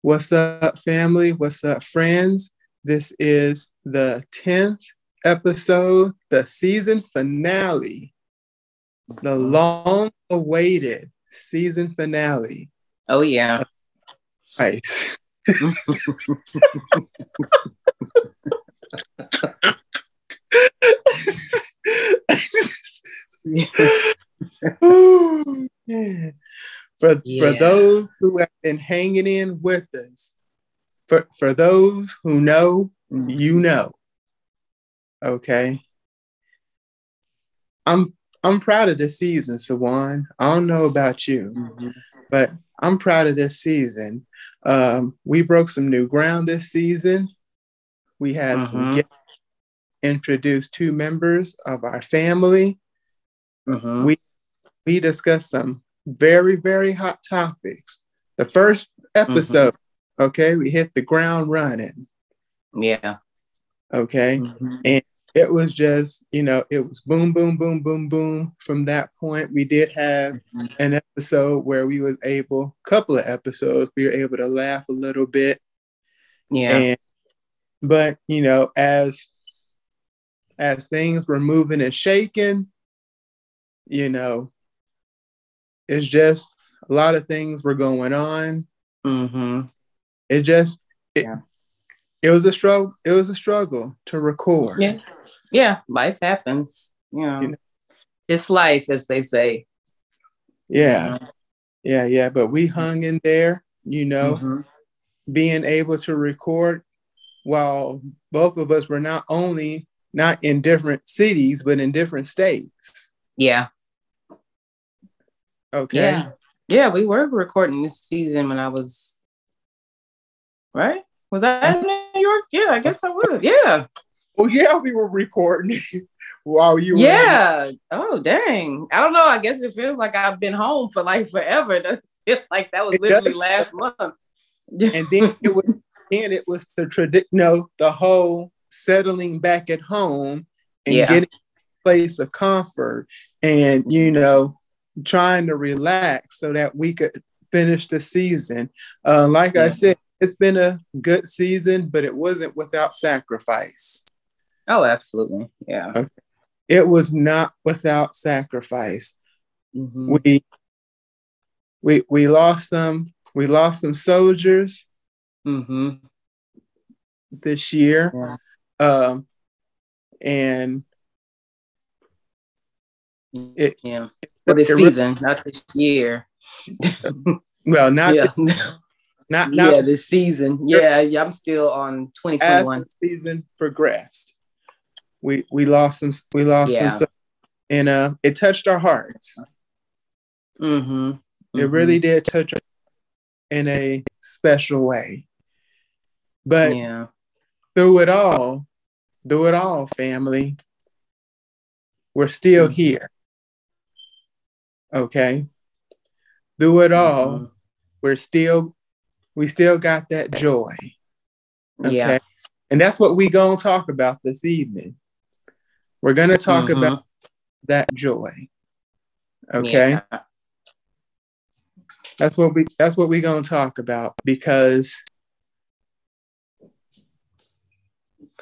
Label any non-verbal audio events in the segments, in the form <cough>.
What's up, family? What's up, friends? This is the 10th episode, the season finale, the mm-hmm. long awaited season finale. Oh, yeah. Nice. <laughs> <laughs> Ooh, man. For, Yeah. for those who have been hanging in with us, for, for those who know, you know. Okay. I'm I'm proud of this season, Sujuane. I don't know about you, Mhm. but I'm proud of this season. Um, we broke some new ground this season. We had some Mhm. guests, introduced two members of our family. Mhm. We we discussed some very, very hot topics. The first episode, okay, we hit the ground running. Yeah. Okay. Mhm. it was just you know it was boom boom boom boom boom from that point we did have Mhm. an episode where we was able couple of episodes we were able to laugh a little bit Yeah. and but you know as as things were moving and shaking you know it's just a lot of things were going on hmm it just it, Yeah. it was a struggle it was a struggle to record Yeah. Yeah. Life happens. You know. You know. It's life, as they say. yeah yeah yeah but we hung in there you know Mhm. being able to record while both of us were not only not in different cities but in different states Yeah. Okay Yeah. Yeah. We were recording this season when I was, right? Was I in New York? Yeah, I guess I was. Yeah. <laughs> well yeah we were recording <laughs> while you were Yeah. Oh, dang. I don't know. I guess it feels like I've been home for like forever. <laughs> It doesn't feel like that was It literally does. last month. and then it was then it was the tradi- no the whole settling back at home and Yeah. getting a place of comfort and you know trying to relax so that we could finish the season uh, like i said it's been a good season but it wasn't without sacrifice Oh, absolutely. Yeah. it was not without sacrifice Mhm. we we we lost some we lost some soldiers Mhm. this year Yeah. um and it Yeah. For this really- season, not this year. <laughs> well not yeah. <laughs> not not yeah, this season. Yeah, yeah, I'm still on as 2021. the season progressed we we lost some we lost Yeah. some and uh it touched our hearts Mm-hmm. it really did touch our in a special way but Yeah. through it all through it all family we're still Mhm. here okay through it all Mhm. we're still we still got that joy okay Yeah. and that's what we gonna talk about this evening we're gonna talk Mhm. about that joy okay Yeah. that's what we that's what we gonna talk about because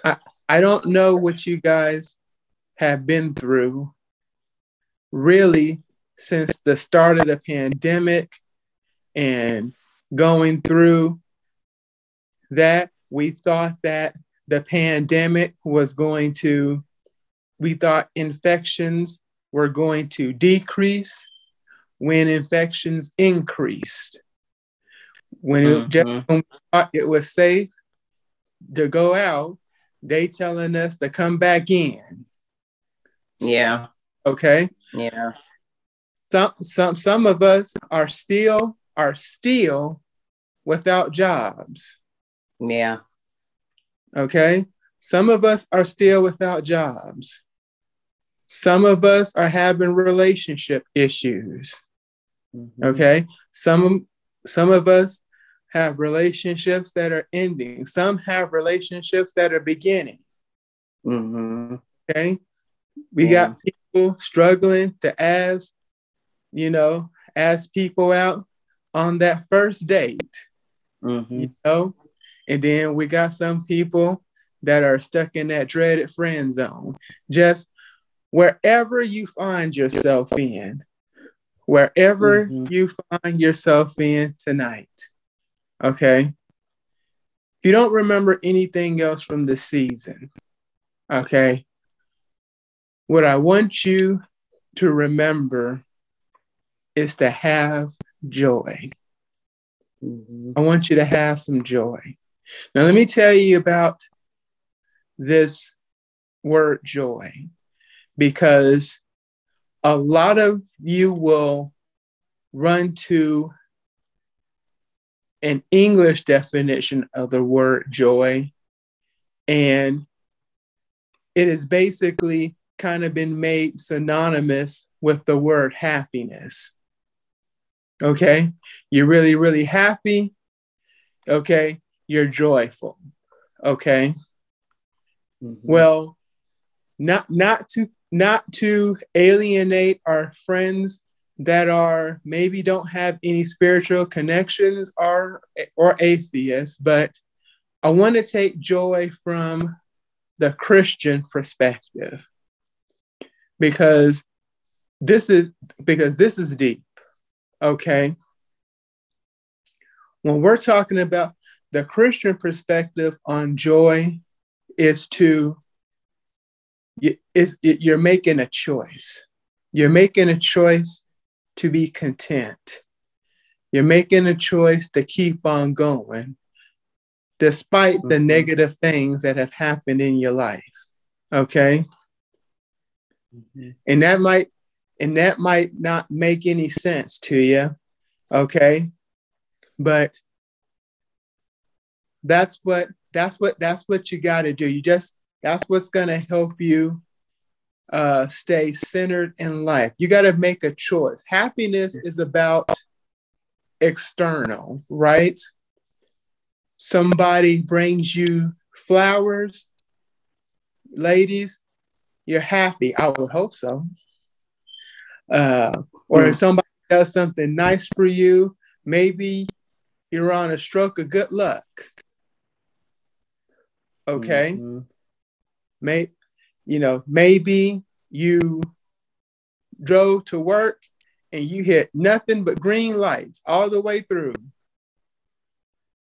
i i don't know what you guys have been through really since the start of the pandemic and going through that we thought that the pandemic was going to we thought infections were going to decrease when infections increased when it, just Mhm. when we thought it was safe to go out they telling us to come back in Yeah. okay Yeah. Some some some of us are still are still without jobs Yeah. okay some of us are still without jobs some of us are having relationship issues Mhm. okay some some of us have relationships that are ending some have relationships that are beginning Mhm. okay we Yeah. got people struggling to ask you know ask people out on that first date Mm-hmm. You know? And then we got some people that are stuck in that dreaded friend zone. Just wherever you find yourself in, wherever Mhm. you find yourself in tonight. Okay. If you don't remember anything else from the season, okay, what I want you to remember is to have joy. Mhm. I want you to have some joy. Now, let me tell you about this word joy because a lot of you will run to an English definition of the word joy, and it has basically kind of been made synonymous with the word happiness. Okay, you're really, really happy. Okay, you're joyful. Okay, Mhm. well, not not to not to alienate our friends that are maybe don't have any spiritual connections or or atheists, but I want to take joy from the Christian perspective because this is because this is deep. Okay. When we're talking about the Christian perspective on joy is to is you're making a choice. You're making a choice to be content. You're making a choice to keep on going despite the Mhm. negative things that have happened in your life. Okay? Mhm. And that might and that might not make any sense to you. Okay? But that's what that's what that's what you got to do. You just that's what's going to help you uh, stay centered in life. You got to make a choice. Happiness is about external, right? Somebody brings you flowers, ladies, you're happy. I would hope so. Uh, or if somebody does something nice for you, maybe you're on a stroke of good luck. Okay Mhm. may you know maybe you drove to work and you hit nothing but green lights all the way through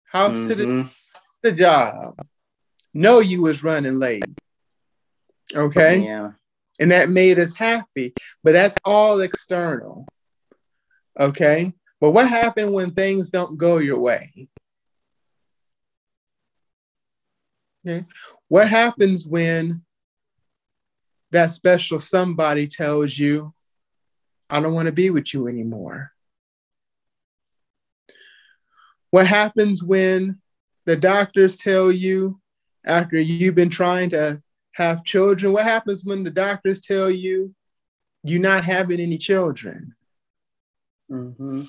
house to the, Mhm. the job know you was running late okay Yeah. And that made us happy but that's all external okay? But what happened when things don't go your way? Okay? What happens when that special somebody tells you i don't want to be with you anymore what happens when the doctors tell you after you've been trying to have children what happens when the doctors tell you you're not having any children? Mhm.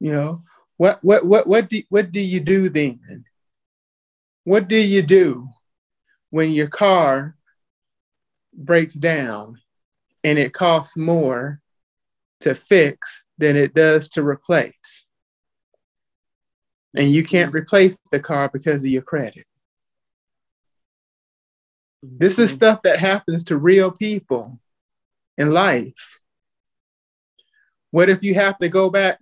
you know what what what what do, what do you do then? What do you do when your car breaks down and it costs more to fix than it does to replace? And you can't replace the car because of your credit this is Mhm. stuff that happens to real people in life what if you have to go back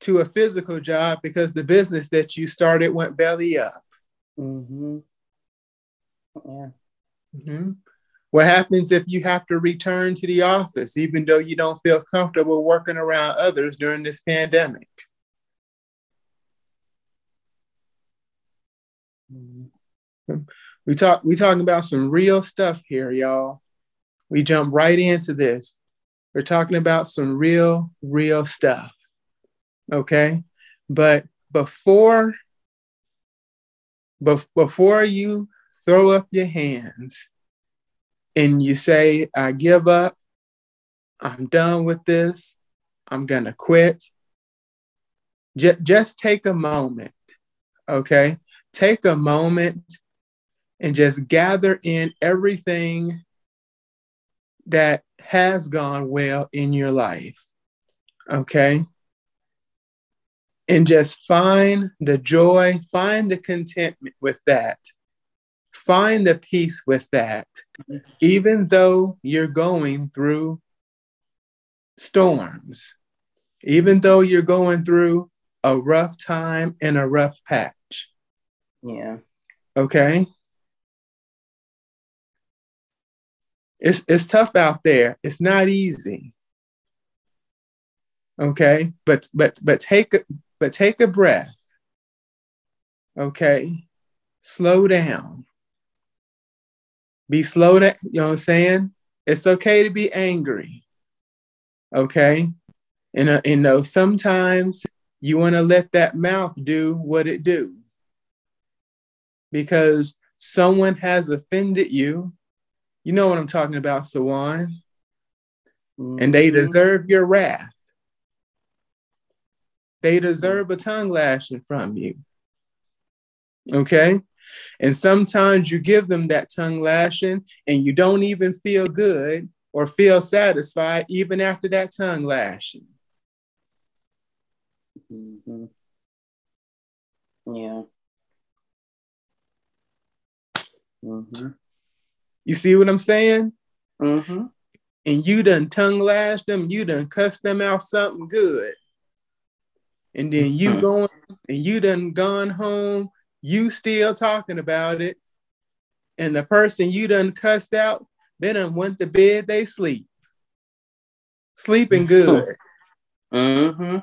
to a physical job because the business that you started went belly up Mhm. Yeah. Mhm. What happens if you have to return to the office, even though you don't feel comfortable working around others during this pandemic? Mhm. We talk we talking about some real stuff here, y'all. We jump right into this. We're talking about some real, real stuff. Okay. But before bef- before you throw up your hands and you say, I give up, I'm done with this, I'm gonna quit. J- just take a moment, okay? Take a moment and just gather in everything that has gone well in your life, okay? and just find the joy, find the contentment with that. Find the peace with that, even though you're going through storms, even though you're going through a rough time and a rough patch. Yeah. Okay. It's it's tough out there. It's not easy. Okay, but but but take a but take a breath. Okay, slow down. Be slow to, you know what I'm saying? It's okay to be angry. Okay. And uh, you know, sometimes you want to let that mouth do what it do. Because someone has offended you. You know what I'm talking about, Sujuane. Mm-hmm. And they mm-hmm. deserve your wrath. They deserve a tongue lashing from you. Okay? And sometimes you give them that tongue lashing and you don't even feel good or feel satisfied even after that tongue lashing. Mm-hmm. Yeah. Mm-hmm. You see what I'm saying? Mm-hmm. And you done tongue lashed them, you done cussed them out something good. And then you mm-hmm. going and you done gone home you still talking about it, and the person you done cussed out, they done went to bed, they sleep. Sleeping good. Mm-hmm.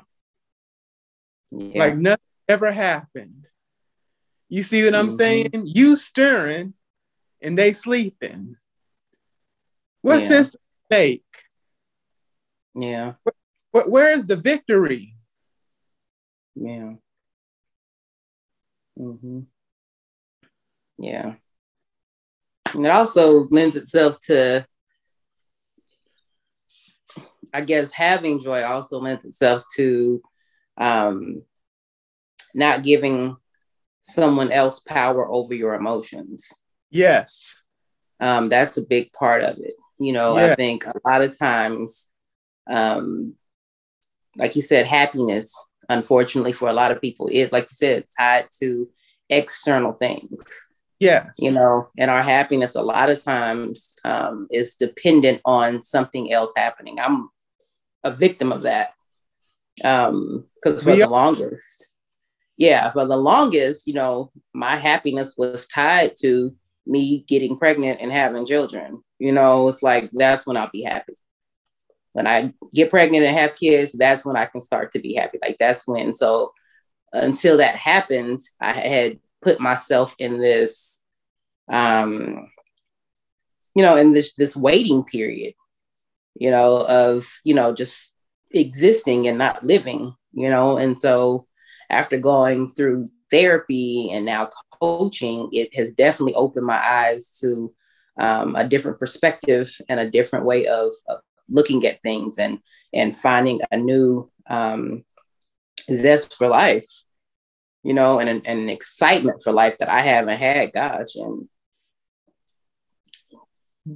Yeah. Like nothing ever happened. You see what I'm mm-hmm. saying? You stirring and they sleeping. What yeah. sense make? Yeah. Where, where is the victory? Yeah. Mm-hmm. Yeah. And it also lends itself to, I guess, having joy also lends itself to um, not giving someone else power over your emotions. Yes. Um, that's a big part of it. You know, yeah. I think a lot of times, um, like you said, happiness unfortunately for a lot of people is like you said tied to external things yes you know and our happiness a lot of times um, is dependent on something else happening i'm a victim of that um because for the longest yeah for the longest you know my happiness was tied to me getting pregnant and having children you know it's like that's when i'll be happy when I get pregnant and have kids, that's when I can start to be happy. Like that's when. So until that happened, I had put myself in this, um, you know, in this this waiting period, you know, of you know just existing and not living, you know, and so after going through therapy and now coaching, it has definitely opened my eyes to um, a different perspective and a different way of, of looking at things and and finding a new um, zest for life, you know, and, and an excitement for life that I haven't had, gosh, and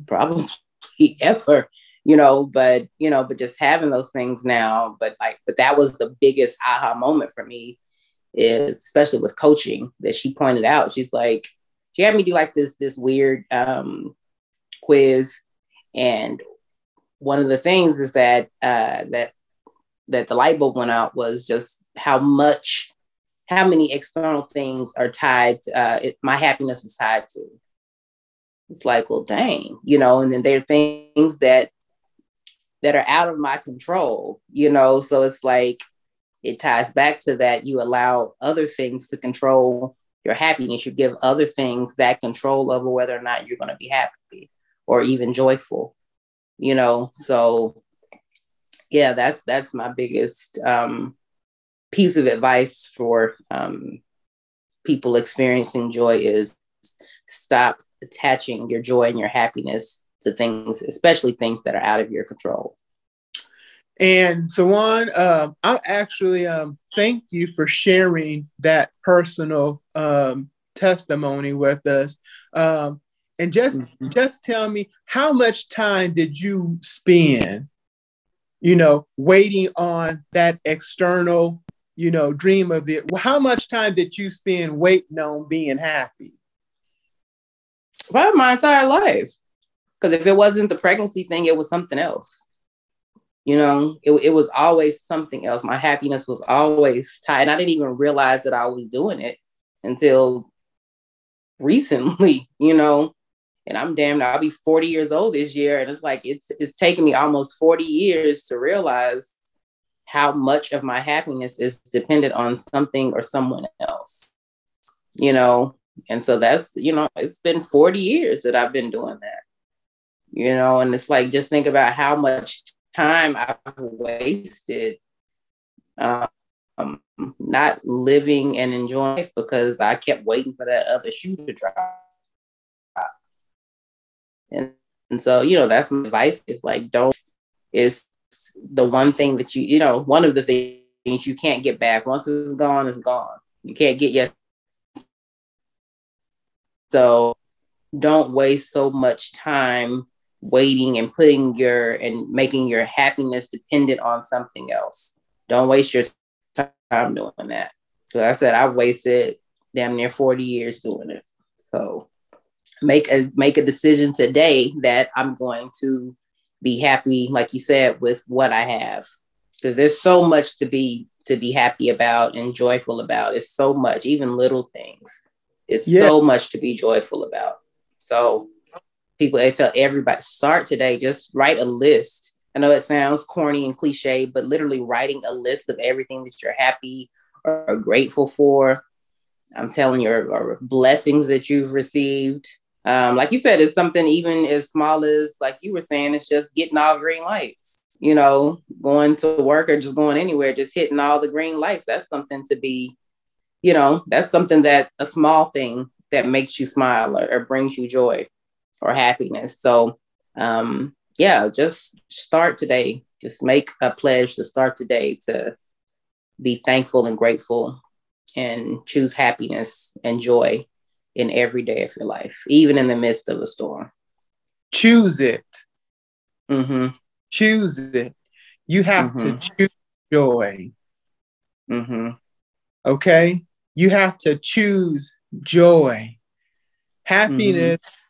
probably <laughs> ever, you know, but you know, but just having those things now, but like, but that was the biggest aha moment for me, is especially with coaching that she pointed out. She's like, she had me do like this this weird um quiz. And one of the things is that uh, that that the light bulb went out was just how much how many external things are tied To, uh, it, my happiness is tied to. It's like well dang you know and then there are things that that are out of my control you know? So it's like it ties back to that you allow other things to control your happiness. You give other things that control over whether or not you're going to be happy or even joyful you know? So yeah that's that's my biggest um piece of advice for um people experiencing joy is stop attaching your joy and your happiness to things especially things that are out of your control and so on um, i actually um, thank you for sharing that personal um, testimony with us um, and just mm-hmm. just tell me how much time did you spend you know waiting on that external you know, dream of the how much time did you spend waiting on being happy? Well, my entire life. Because if it wasn't the pregnancy thing, it was something else. You know, it, it was always something else. My happiness was always tied. And I didn't even realize that I was doing it until recently, <laughs> you know. And I'm damned, I'll be 40 years old this year. And it's like it's it's taken me almost 40 years to realize how much of my happiness is dependent on something or someone else. You know, and so that's, you know, it's been 40 years that I've been doing that. You know, and it's like just think about how much time I've wasted um, not living and enjoying life because I kept waiting for that other shoe to drop. And, and so, you know, that's my advice is like, don't, is the one thing that you, you know, one of the things you can't get back. Once it's gone, it's gone. You can't get yet. So don't waste so much time waiting and putting your and making your happiness dependent on something else. Don't waste your time doing that. So I said I wasted damn near 40 years doing it. So make a make a decision today that I'm going to be happy, like you said, with what I have. Because there's so much to be to be happy about and joyful about. It's so much, even little things. It's yeah. so much to be joyful about. So people I tell everybody start today, just write a list. I know it sounds corny and cliche, but literally writing a list of everything that you're happy or grateful for. I'm telling you, or, or blessings that you've received. Um, like you said, it's something even as small as, like you were saying, it's just getting all green lights, you know, going to work or just going anywhere, just hitting all the green lights. That's something to be, you know, that's something that a small thing that makes you smile or, or brings you joy or happiness. So, um, yeah, just start today. Just make a pledge to start today to be thankful and grateful and choose happiness and joy in every day of your life, even in the midst of a storm. Choose it. Mm-hmm. Choose it. You have mm-hmm. to choose joy. Mm-hmm. Okay? You have to choose joy. Happiness mm-hmm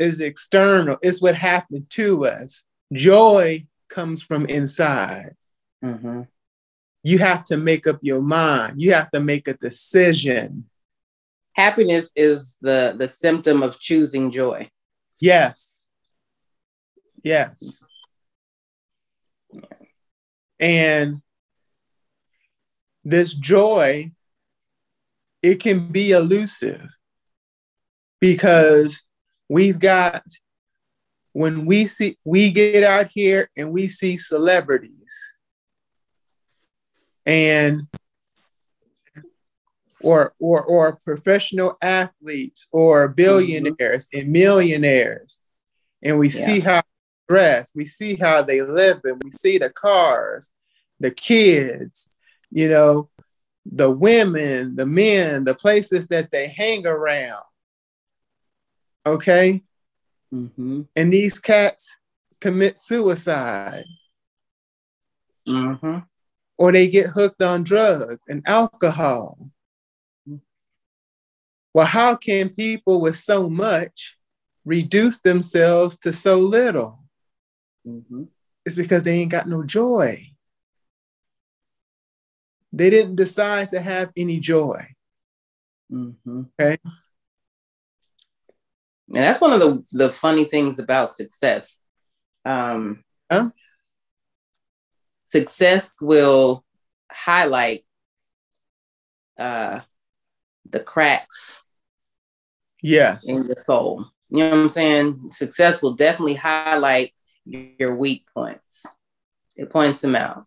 is external. It's what happened to us. Joy comes from inside. Mm-hmm. You have to make up your mind. You have to make a decision. Happiness is the the symptom of choosing joy. Yes. Yes. And this joy, it can be elusive because we've got when we see we get out here and we see celebrities and or or or professional athletes or billionaires mm-hmm. and millionaires and we yeah. see how they dress we see how they live and we see the cars the kids you know the women the men the places that they hang around Okay. Mm-hmm. And these cats commit suicide. Mm-hmm. Or they get hooked on drugs and alcohol. Well, how can people with so much reduce themselves to so little? Mm-hmm. It's because they ain't got no joy. They didn't decide to have any joy. Mm-hmm. Okay. And that's one of the, the funny things about success. Um, huh? Success will highlight uh, the cracks yes. in the soul. You know what I'm saying? Success will definitely highlight your weak points. It points them out.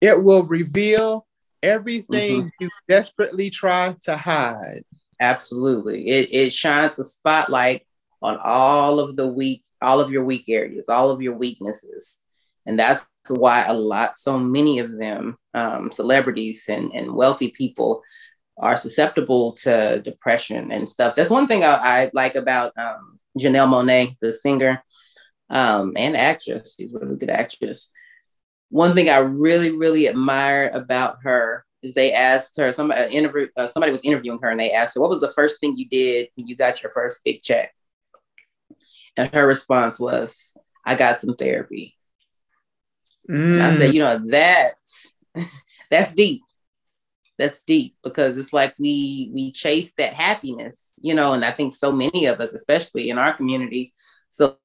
It will reveal everything mm-hmm. you desperately try to hide. Absolutely. It, it shines a spotlight on all of the weak, all of your weak areas, all of your weaknesses. And that's why a lot, so many of them, um, celebrities and, and wealthy people, are susceptible to depression and stuff. That's one thing I, I like about um, Janelle Monáe, the singer um, and actress. She's a really good actress. one thing I really, really admired about her is they asked her somebody interview uh, somebody was interviewing her and they asked her what was the first thing you did when you got your first big check and her response was i got some therapy mm. i said mm. you know that's <laughs> that's deep that's deep because it's like we we chase that happiness you know and i think so many of us especially in our community so,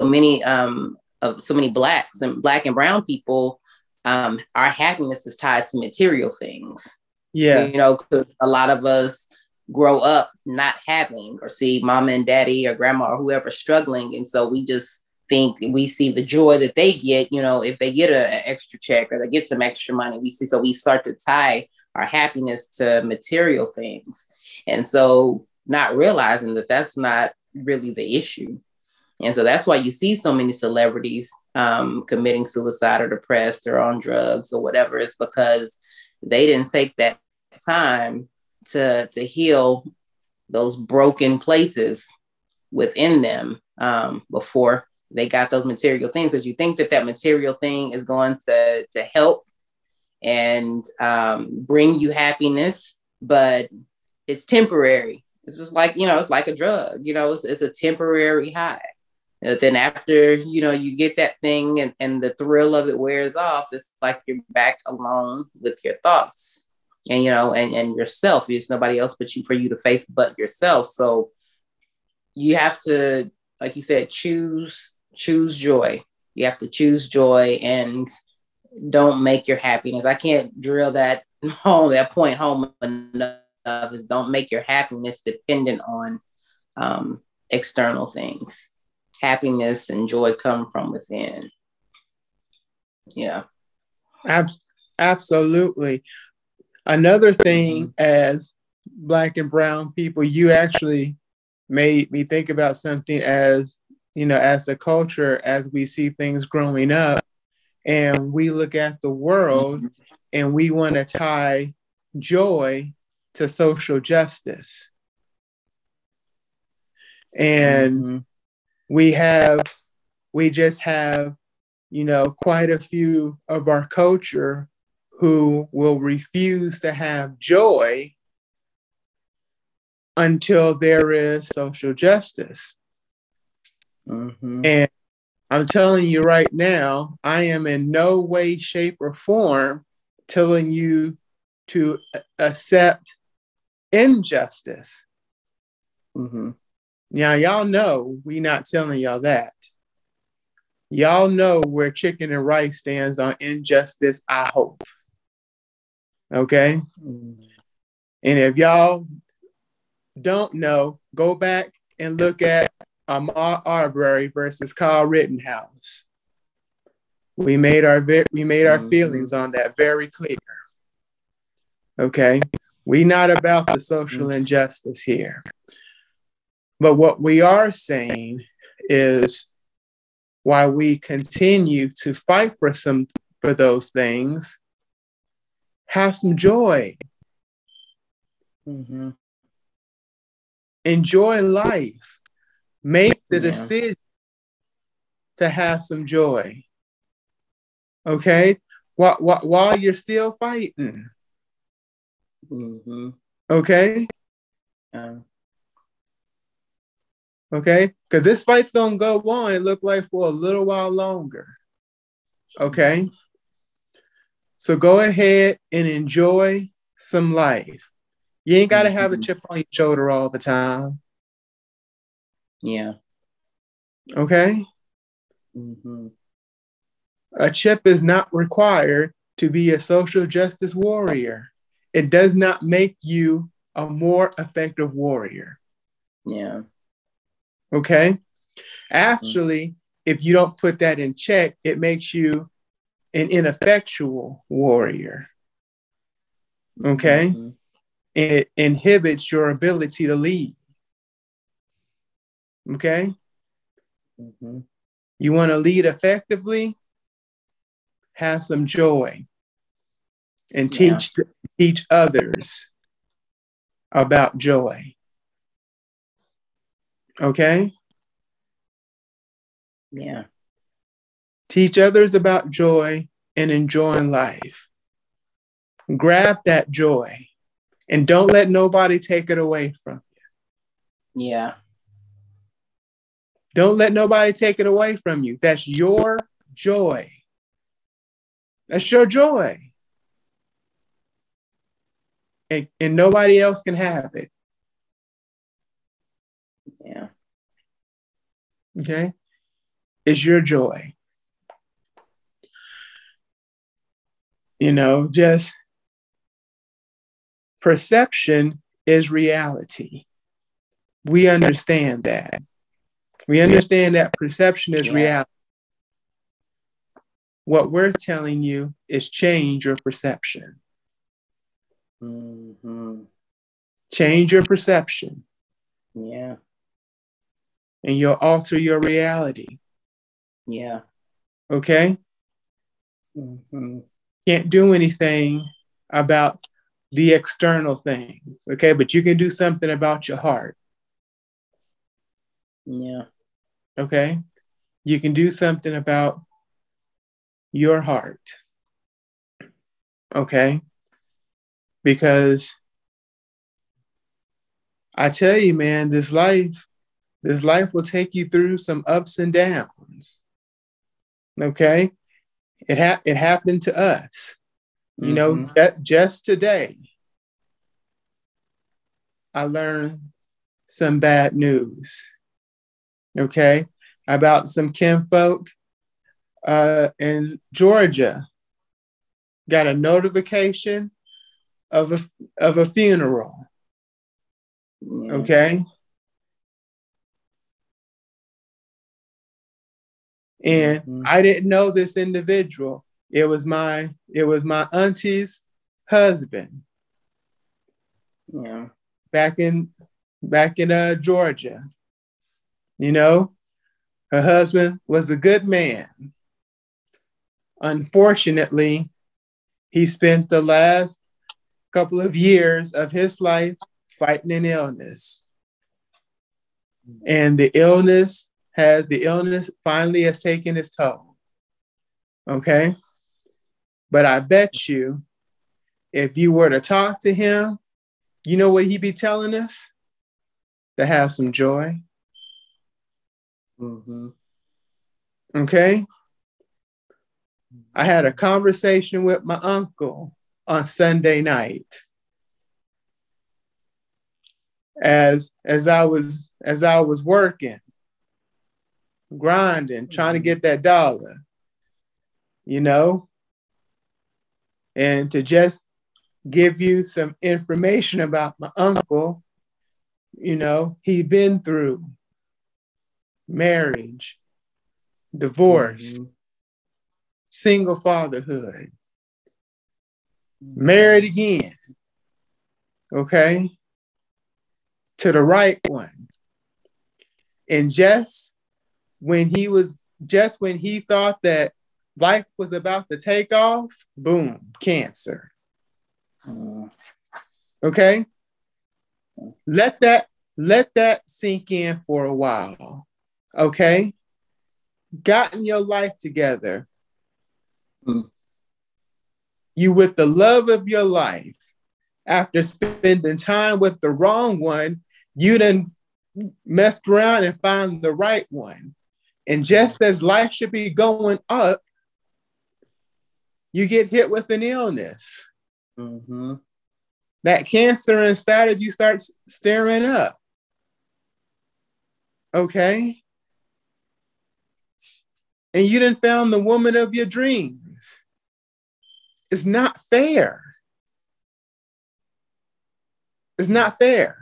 so many um of so many blacks and black and brown people um, our happiness is tied to material things. Yeah. You know, because a lot of us grow up not having or see mama and daddy or grandma or whoever struggling. And so we just think we see the joy that they get, you know, if they get an extra check or they get some extra money, we see, so we start to tie our happiness to material things. And so not realizing that that's not really the issue. And so that's why you see so many celebrities um, committing suicide or depressed or on drugs or whatever. It's because they didn't take that time to to heal those broken places within them um, before they got those material things. Because you think that that material thing is going to to help and um, bring you happiness, but it's temporary. It's just like you know, it's like a drug. You know, it's, it's a temporary high then after you know you get that thing and, and the thrill of it wears off it's like you're back alone with your thoughts and you know and, and yourself there's nobody else but you for you to face but yourself so you have to like you said choose choose joy you have to choose joy and don't make your happiness i can't drill that <laughs> home that point home enough is don't make your happiness dependent on um, external things happiness and joy come from within. Yeah. Ab- absolutely. Another thing, mm-hmm. as Black and Brown people, you actually made me think about something as, you know, as a culture, as we see things growing up, and we look at the world and we want to tie joy to social justice. And mm-hmm we have we just have you know quite a few of our culture who will refuse to have joy until there is social justice mm-hmm. and i'm telling you right now i am in no way shape or form telling you to accept injustice mm-hmm. Now, y'all know we not telling y'all that. Y'all know where chicken and rice stands on injustice, I hope. Okay? And if y'all don't know, go back and look at Ahmaud Arbery versus Kyle Rittenhouse. We made our we made our feelings on that very clear. Okay, we not about the social injustice here. But what we are saying is why we continue to fight for some for those things, have some joy. Mm-hmm. Enjoy life. Make the yeah. decision to have some joy. Okay? While, while, while you're still fighting. Mm-hmm. Okay? Yeah. Okay, because this fight's gonna go on. It looked like for a little while longer. Okay, so go ahead and enjoy some life. You ain't got to have a mm-hmm. chip on your shoulder all the time. Yeah. Okay. Mm-hmm. A chip is not required to be a social justice warrior. It does not make you a more effective warrior. Yeah. Okay. Actually, mm-hmm. if you don't put that in check, it makes you an ineffectual warrior. Okay. Mm-hmm. It inhibits your ability to lead. Okay. Mm-hmm. You want to lead effectively? Have some joy and teach yeah. teach others about joy. Okay? Yeah. Teach others about joy and enjoying life. Grab that joy and don't let nobody take it away from you. Yeah. Don't let nobody take it away from you. That's your joy. That's your joy. And, and nobody else can have it. Yeah. Okay? It's your joy. You know, just perception is reality. We understand that. We understand that perception is reality. What we're telling you is change your perception. Mm-hmm. Change your perception. Yeah. And you'll alter your reality. Yeah. Okay? Mm-hmm. Can't do anything about the external things. Okay? But you can do something about your heart. Yeah. Okay? You can do something about your heart. Okay? Because I tell you, man, this life, this life will take you through some ups and downs. Okay? It ha- it happened to us. Mm-hmm. You know, mm-hmm. just, today, I learned some bad news okay, about some kinfolk uh, in Georgia. Got a notification of a of a funeral. Okay. And mm-hmm. I didn't know this individual. It was my it was my auntie's husband. Yeah. Back in back in uh, Georgia. You know, her husband was a good man. Unfortunately, he spent the last couple of years of his life fighting an illness. And the illness has the illness finally has taken its toll. Okay? But I bet you if you were to talk to him, you know what he'd be telling us? To have some joy, Mm-hmm. Okay. I had a conversation with my uncle on Sunday night. As as I was as I was working, grinding, trying to mm-hmm. get that dollar, you know, and to just give you some information about my uncle, you know, he'd been through marriage, divorce, mm-hmm. single fatherhood, married again, okay, to the right one. And just when he was, just when he thought that life was about to take off, boom, cancer. Okay? Let that let that sink in for a while okay, gotten your life together, mm. you with the love of your life, after spending time with the wrong one, you then messed around and found the right one. And just as life should be going up, you get hit with an illness. Mm-hmm. That cancer inside of you starts staring up. Okay? and you didn't found the woman of your dreams. It's not fair. It's not fair.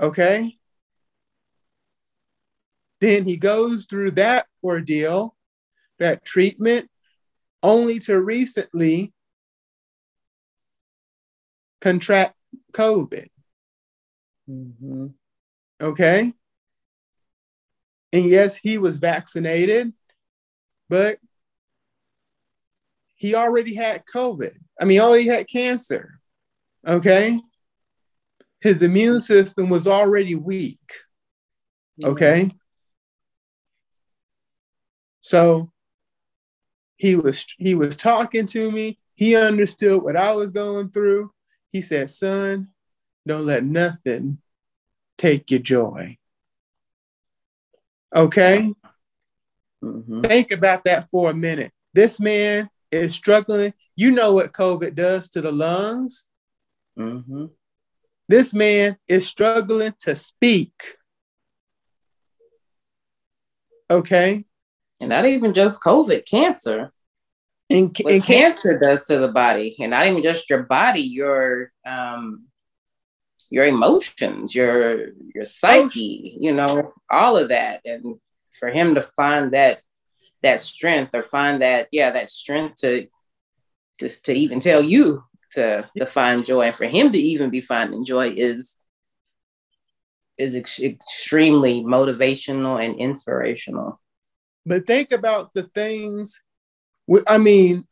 Okay? Then he goes through that ordeal, that treatment, only to recently contract COVID. Mm-hmm. Okay? And yes, he was vaccinated, but he already had COVID. I mean, he already had cancer. Okay. His immune system was already weak. Okay. So He was he was talking to me. He understood what I was going through. He said, "Son, don't let nothing take your joy." Okay? Mm-hmm. Think about that for a minute. This man is struggling. You know what COVID does to the lungs. Mm-hmm. This man is struggling to speak. Okay. And not even just COVID, cancer. And, what and cancer does to the body, and not even just your body, your um, your emotions, your your psyche, you know, all of that. And for him to find that that strength or find that, yeah, that strength to just to even tell you to to find joy and for him to even be finding joy is is ex- extremely motivational and inspirational. But think about the things I mean,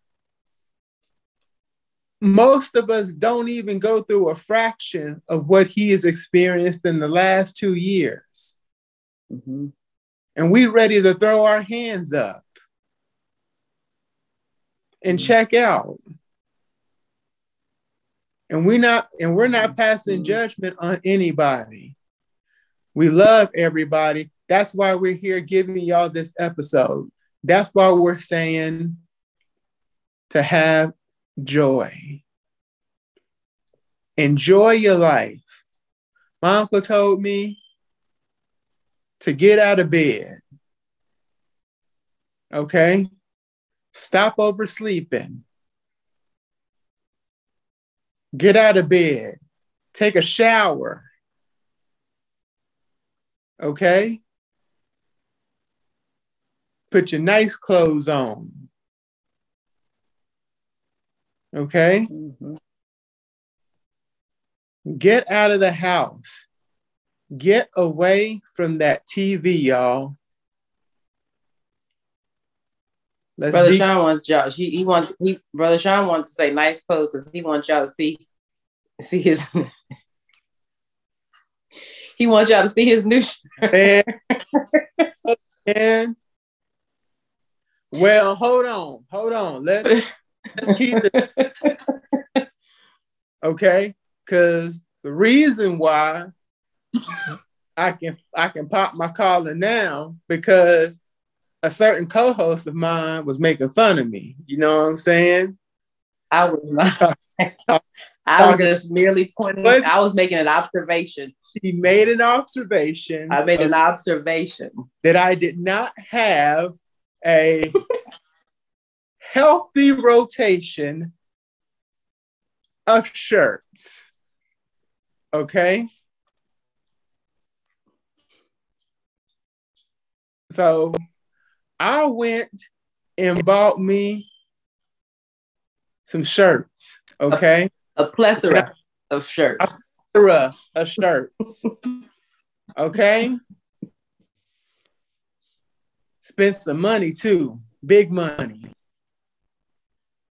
most of us don't even go through a fraction of what he has experienced in the last two years. Mm-hmm. And we ready to throw our hands up and mm-hmm. check out. And we're not and we're not passing mm-hmm. judgment on anybody. We love everybody. That's why we're here giving y'all this episode. That's why we're saying to have joy. Enjoy your life. My uncle told me to get out of bed. Okay? Stop oversleeping. Get out of bed. Take a shower. Okay? Put your nice clothes on. Okay? Mm-hmm. Get out of the house. Get away from that TV, y'all. Let's Brother be- Sean wants y'all. He, he wants he Brother Sean wants to say nice clothes because he wants y'all to see see his. <laughs> he wants y'all to see his new shirt. and, <laughs> and well, hold on, hold on. Let's let's keep it. <laughs> Okay, because the reason why I can I can pop my collar now because a certain co-host of mine was making fun of me. You know what I'm saying? I was not. <laughs> I was just merely pointing. I was making an observation. She made an observation. I made an observation that I did not have a healthy rotation of shirts. Okay. So I went and bought me some shirts. Okay. A, a plethora of shirts. A plethora of shirts. okay. Spent some money too. Big money.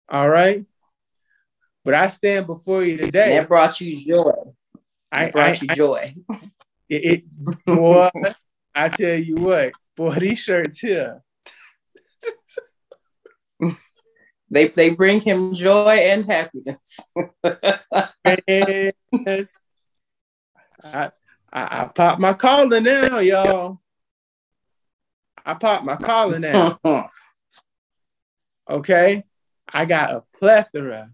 All right. But I stand before you today. That brought you joy. I brought I, you I, joy. <laughs> It, it boy, I tell you what, boy, these shirts here. they they bring him joy and happiness. <laughs> and I, I, I pop my collar now, y'all. I pop my collar <laughs> now. okay. I got a plethora.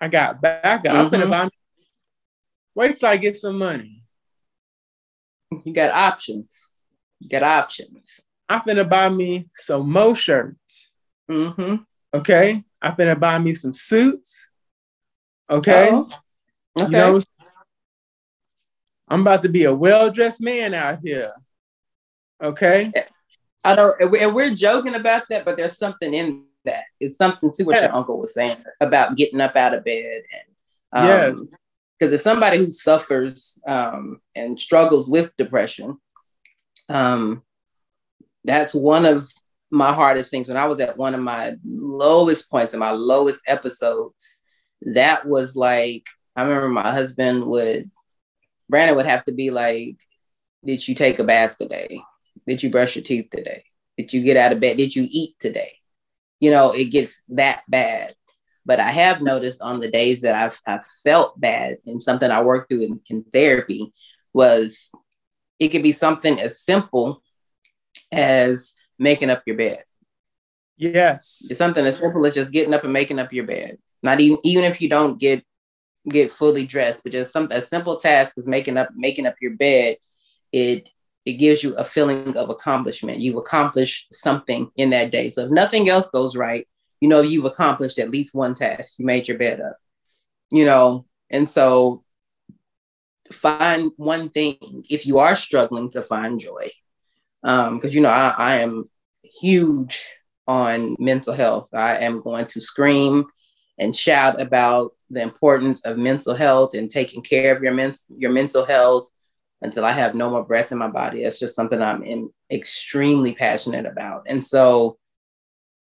I got back. Mm-hmm. I'm finna buy. Wait till I get some money. You got options. You got options. I'm finna buy me some mo shirts. Mm-hmm. Okay. I'm finna buy me some suits. Okay. Oh, okay. You know, I'm about to be a well dressed man out here. Okay. I don't, and we're joking about that, but there's something in that. It's something to what your uncle was saying about getting up out of bed and um, yes. Because as somebody who suffers um, and struggles with depression, um, that's one of my hardest things. When I was at one of my lowest points and my lowest episodes, that was like I remember my husband would Brandon would have to be like, "Did you take a bath today? Did you brush your teeth today? Did you get out of bed? Did you eat today?" you know, it gets that bad. But I have noticed on the days that I've, I've felt bad and something I worked through in, in therapy was it could be something as simple as making up your bed. Yes. It's something as simple as just getting up and making up your bed. Not even even if you don't get get fully dressed, but just some a simple task is making up making up your bed. It it gives you a feeling of accomplishment. You've accomplished something in that day. So if nothing else goes right, you know you've accomplished at least one task. You made your bed up. You know, and so find one thing if you are struggling to find joy. Um, because you know, I, I am huge on mental health. I am going to scream and shout about the importance of mental health and taking care of your, men- your mental health until I have no more breath in my body. That's just something I'm in, extremely passionate about. And so,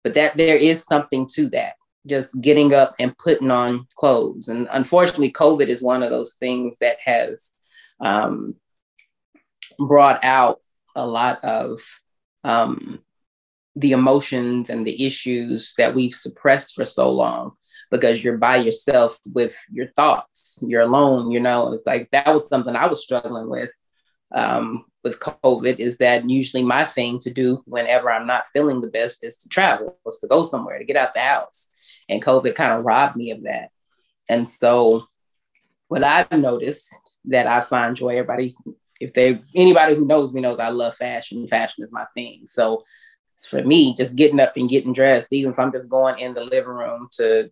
but that there is something to that, just getting up and putting on clothes. And unfortunately, COVID is one of those things that has um, brought out a lot of um, the emotions and the issues that we've suppressed for so long because you're by yourself with your thoughts you're alone you know it's like that was something i was struggling with um, with covid is that usually my thing to do whenever i'm not feeling the best is to travel was to go somewhere to get out the house. And covid kind of robbed me of that. And so what i've noticed that i find joy everybody if they anybody who knows me knows i love fashion. Fashion is my thing. So for me, just getting up and getting dressed, even if I'm just going in the living room to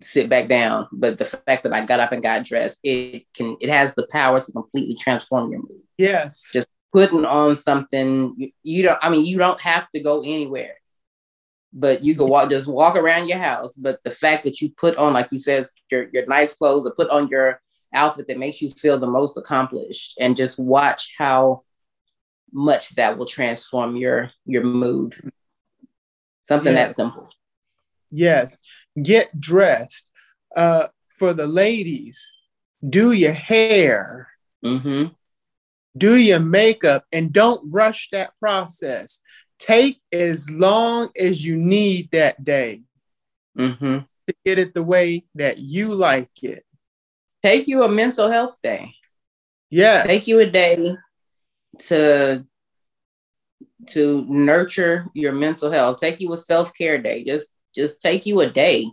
sit back down. But the fact that I got up and got dressed, it can it has the power to completely transform your mood. Yes. Just putting on something you, you don't I mean you don't have to go anywhere. But you can walk just walk around your house. But the fact that you put on, like you said, your, your nice clothes or put on your outfit that makes you feel the most accomplished and just watch how much that will transform your your mood. Something yes. that simple. Yes. Get dressed. Uh, for the ladies, do your hair. Mm-hmm. Do your makeup and don't rush that process. Take as long as you need that day mm-hmm. to get it the way that you like it. Take you a mental health day. Yeah. Take you a day to to nurture your mental health. Take you a self-care day. Just just take you a day.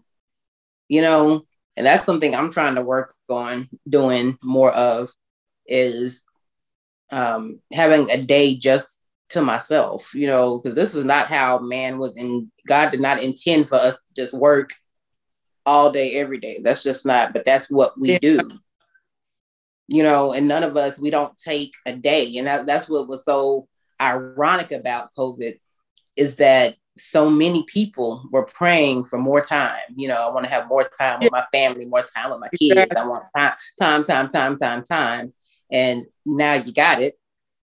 You know, and that's something I'm trying to work on doing more of is um having a day just to myself, you know, because this is not how man was in God did not intend for us to just work all day every day. That's just not, but that's what we yeah. do you know, and none of us, we don't take a day. And that, that's what was so ironic about COVID is that so many people were praying for more time. You know, I want to have more time with my family, more time with my kids. I want time, time, time, time, time, time. And now you got it.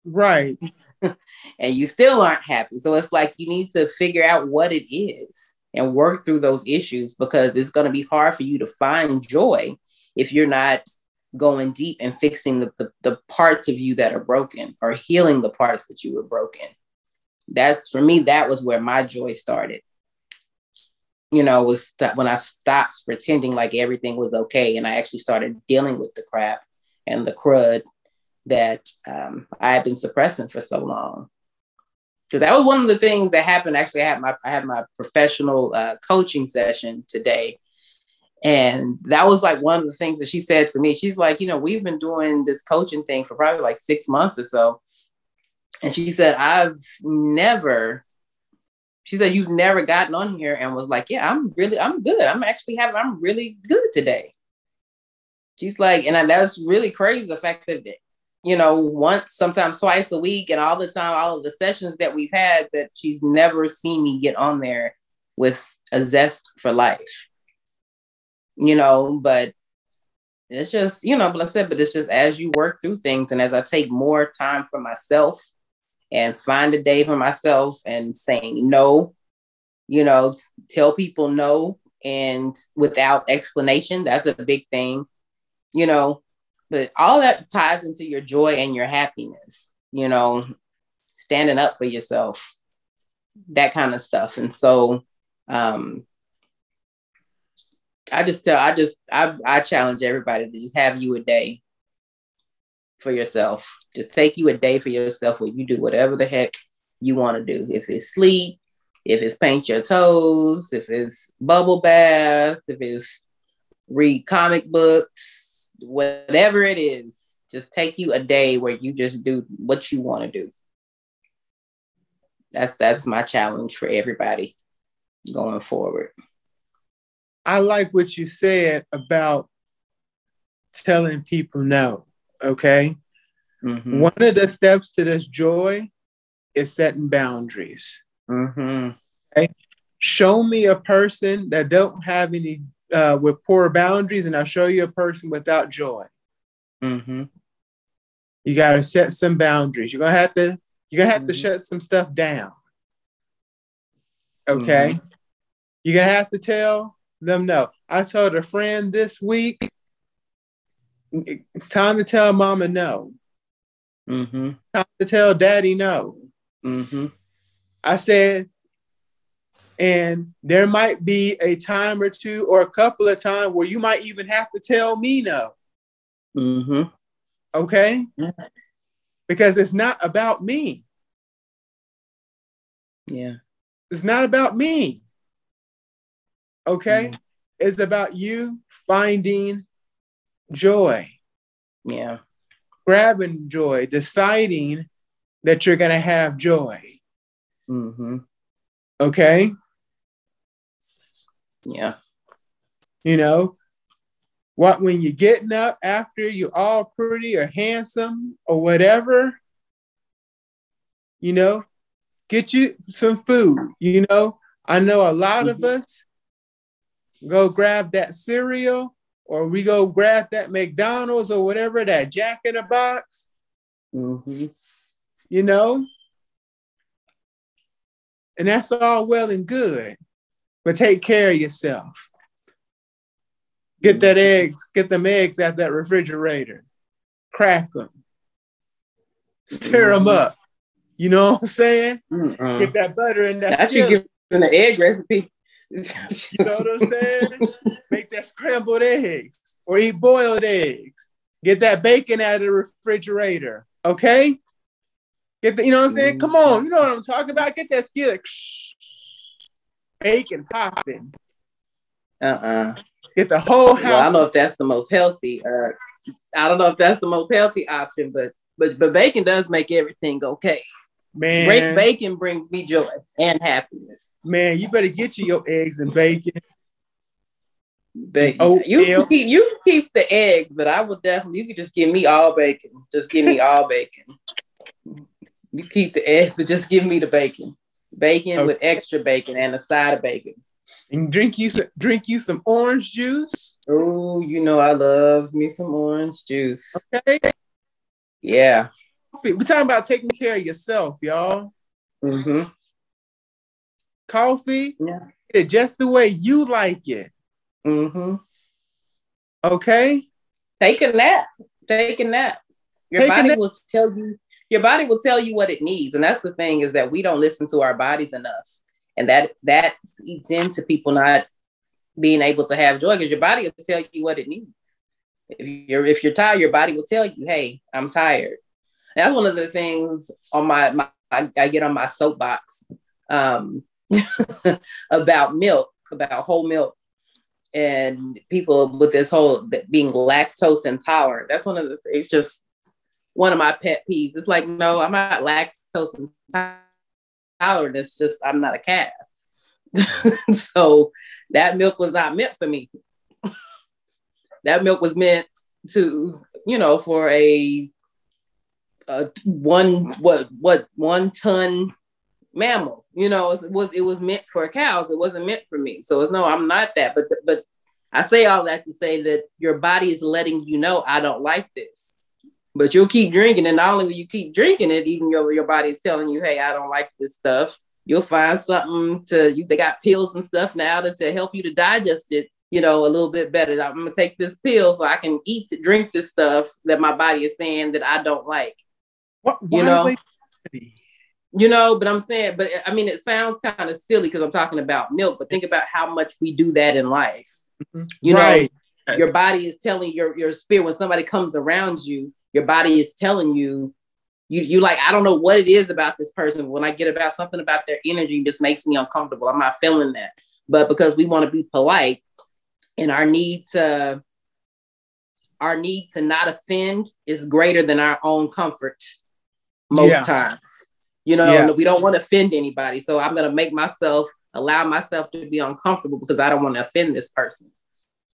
Right. <laughs> and you still aren't happy. So it's like you need to figure out what it is and work through those issues because it's going to be hard for you to find joy if you're not going deep and fixing the, the, the parts of you that are broken or healing the parts that you were broken. That's for me, that was where my joy started. You know, was that when I stopped pretending like everything was okay and I actually started dealing with the crap and the crud that um, I had been suppressing for so long. So that was one of the things that happened. Actually, I had my I had my professional uh, coaching session today, and that was like one of the things that she said to me. She's like, you know, we've been doing this coaching thing for probably like six months or so. And she said, I've never, she said, you've never gotten on here and was like, yeah, I'm really, I'm good. I'm actually having, I'm really good today. She's like, and that's really crazy. The fact that, you know, once, sometimes twice a week and all the time, all of the sessions that we've had, that she's never seen me get on there with a zest for life you know, but it's just, you know, but I said, but it's just as you work through things and as I take more time for myself and find a day for myself and saying no, you know, tell people no and without explanation, that's a big thing, you know, but all that ties into your joy and your happiness, you know, standing up for yourself, that kind of stuff. And so, Um, I just tell, I just, I, I challenge everybody to just have you a day for yourself. Just take you a day for yourself where you do whatever the heck you want to do. If it's sleep, if it's paint your toes, if it's bubble bath, if it's read comic books, whatever it is, just take you a day where you just do what you want to do. That's that's my challenge for everybody going forward. I like what you said about telling people no. Okay. Mm-hmm. One of the steps to this joy is setting boundaries. Mm-hmm. Okay. Show me a person that don't have any uh, with poor boundaries, and I'll show you a person without joy. Mm-hmm. You got to set some boundaries. You're gonna have to. You're gonna have mm-hmm. to shut some stuff down. Okay. Mm-hmm. You're gonna have to tell them no. I told a friend this week. It's time to tell mama no. Mm-hmm. Time to tell daddy no. Mm-hmm. I said, and there might be a time or two or a couple of times where you might even have to tell me no. Mm-hmm. Okay? Because it's not about me. Yeah. It's not about me. Okay? Mm-hmm. It's about you finding joy. Yeah. Grabbing joy, deciding that you're going to have joy. Mm-hmm. Okay? Yeah. You know, what when you're getting up after you're all pretty or handsome or whatever, you know, get you some food. You know, I know a lot mm-hmm. of us go grab that cereal or we go grab that McDonald's or whatever, that Jack in a Box. Mm-hmm. You know? And that's all well and good, but take care of yourself. Get that eggs, get them eggs out that refrigerator, crack them, stir them mm-hmm. up. You know what I'm saying? Mm-mm. Get that butter in that. I should give them the egg recipe. <laughs> you know what I'm saying? Make that scrambled eggs or eat boiled eggs. Get that bacon out of the refrigerator. Okay? Get the, you know what I'm saying? Come on, you know what I'm talking about. Get that skillet. Bacon popping. Uh-uh. Get the whole house. Well, I don't know if that's the most healthy. Uh, I don't know if that's the most healthy option, but but but bacon does make everything okay. Man, Great bacon brings me joy and happiness. Man, you better get you your eggs and bacon. Bacon. Oh, you keep you keep the eggs, but I will definitely. You can just give me all bacon. Just give me all bacon. You keep the eggs, but just give me the bacon. Bacon okay. with extra bacon and a side of bacon. And drink you some drink you some orange juice. Oh, you know I love me some orange juice. Okay. Yeah. We're talking about taking care of yourself, y'all. Mm-hmm. Coffee, yeah. just the way you like it. Mm-hmm. Okay. Take a nap. Take a nap. Your Take body nap. will tell you. Your body will tell you what it needs, and that's the thing is that we don't listen to our bodies enough, and that that eats into people not being able to have joy because your body will tell you what it needs. If you're if you're tired, your body will tell you, "Hey, I'm tired." That's one of the things on my, my I, I get on my soapbox um, <laughs> about milk, about whole milk, and people with this whole being lactose intolerant. That's one of the. It's just one of my pet peeves. It's like, no, I'm not lactose intolerant. It's just I'm not a calf. <laughs> so that milk was not meant for me. <laughs> that milk was meant to, you know, for a uh, one what what one ton mammal. You know, it was it was meant for cows. It wasn't meant for me. So it's no, I'm not that. But but I say all that to say that your body is letting you know I don't like this. But you'll keep drinking, and not only will you keep drinking it, even your your body's telling you, "Hey, I don't like this stuff." You'll find something to you. They got pills and stuff now to, to help you to digest it you know, a little bit better. I'm gonna take this pill so I can eat, drink this stuff that my body is saying that I don't like. What, you know, You know, but I'm saying, but I mean, it sounds kind of silly because I'm talking about milk, but think about how much we do that in life. Mm-hmm. You right. know, your body is telling your your spirit when somebody comes around you, your body is telling you, you you like, I don't know what it is about this person. When I get about something about their energy, just makes me uncomfortable. I'm not feeling that. But because we want to be polite and our need to our need to not offend is greater than our own comfort most yeah. times. You know, yeah. we don't want to offend anybody. So I'm going to make myself allow myself to be uncomfortable because I don't want to offend this person.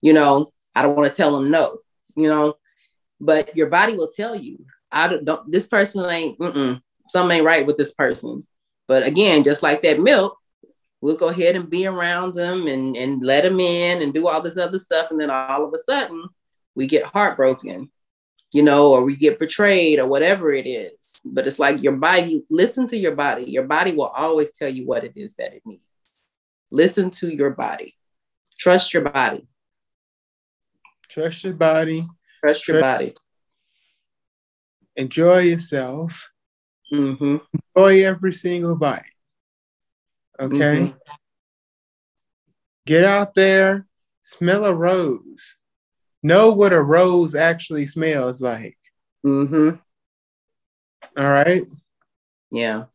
You know, I don't want to tell them no, you know, but your body will tell you, I don't, don't this person ain't, mm-mm, something ain't right with this person. But again, just like that milk, we'll go ahead and be around them and, and let them in and do all this other stuff. And then all of a sudden, we get heartbroken, you know, or we get betrayed or whatever it is. But it's like your body, listen to your body. Your body will always tell you what it is that it needs. Listen to your body. Trust your body. Trust your body. Trust your Trust- body. Enjoy yourself. Mm-hmm. Enjoy every single bite. Okay. Mm-hmm. Get out there, smell a rose know what a rose actually smells like. Mm-hmm. All right. Yeah.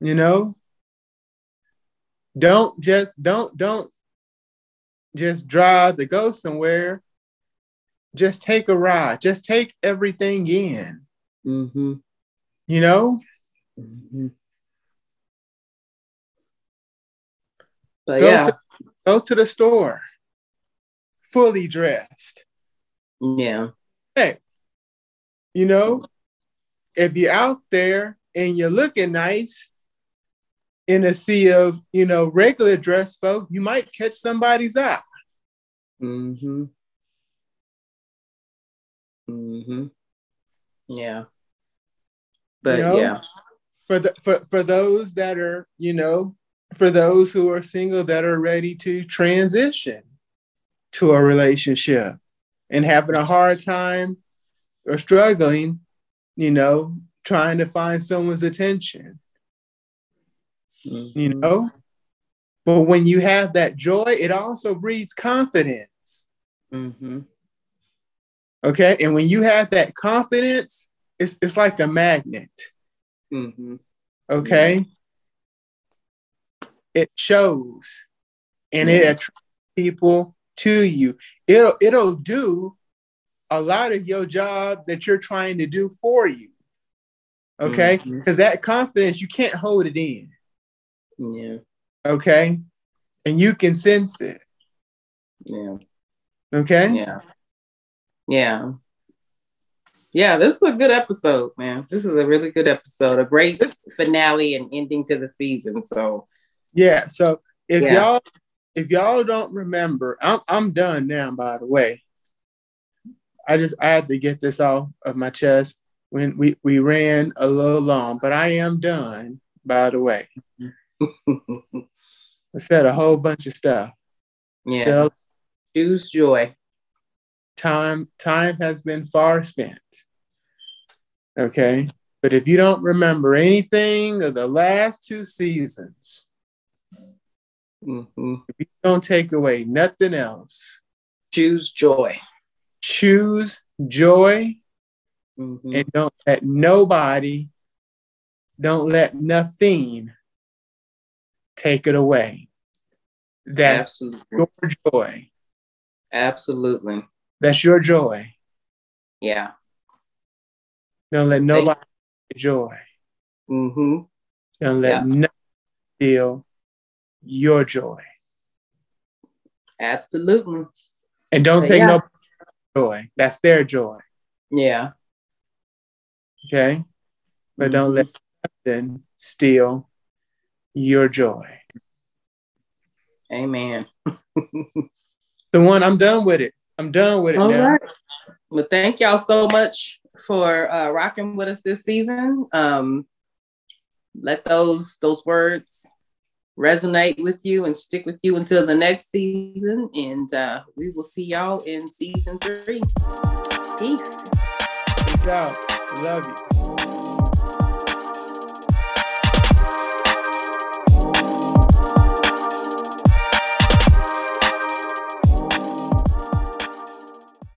You know, don't just don't don't just drive to go somewhere. Just take a ride. Just take everything in. Mm-hmm. You know. Mm-hmm. go yeah. To, go to the store fully dressed. Yeah. Hey, you know, if you're out there and you're looking nice in a sea of, you know, regular dress folk, you might catch somebody's eye. Mm-hmm. Mm-hmm. Yeah. But you know, yeah. For the for, for those that are, you know, for those who are single that are ready to transition to a relationship and having a hard time or struggling, you know, trying to find someone's attention. Mm-hmm. You know? But when you have that joy, it also breeds confidence. Mm-hmm. Okay. And when you have that confidence, it's, it's like a magnet. Mm-hmm. Okay. It shows and it attracts people to you. It'll it'll do a lot of your job that you're trying to do for you. Okay? Because mm-hmm. that confidence, you can't hold it in. Yeah. Okay. And you can sense it. Yeah. Okay. Yeah. Yeah. Yeah, this is a good episode, man. This is a really good episode, a great finale and ending to the season. So, yeah. So, if yeah. y'all if y'all don't remember, I'm I'm done now. By the way, I just I had to get this off of my chest when we we ran a little long, but I am done. By the way, <laughs> I said a whole bunch of stuff. Yeah. So, Choose joy. Time time has been far spent. Okay, but if you don't remember anything of the last two seasons Mm-hmm. If you don't take away nothing else, choose joy. Choose joy mm-hmm. and don't let nobody, don't let nothing take it away. That's Absolutely. your joy. Absolutely. That's your joy. Yeah. Don't let nobody joy. Mm-hmm. Don't let yeah. nothing feel your joy. Absolutely. And don't take yeah. no joy. That's their joy. Yeah. Okay. But mm-hmm. don't let nothing steal your joy. Amen. the one I'm done with it. I'm done with it All now. Right. Well, thank y'all so much for uh, rocking with us this season. Um, let those those words resonate with you and stick with you until the next season. And uh, we will see y'all in season three. Peace. Peace out. Love you.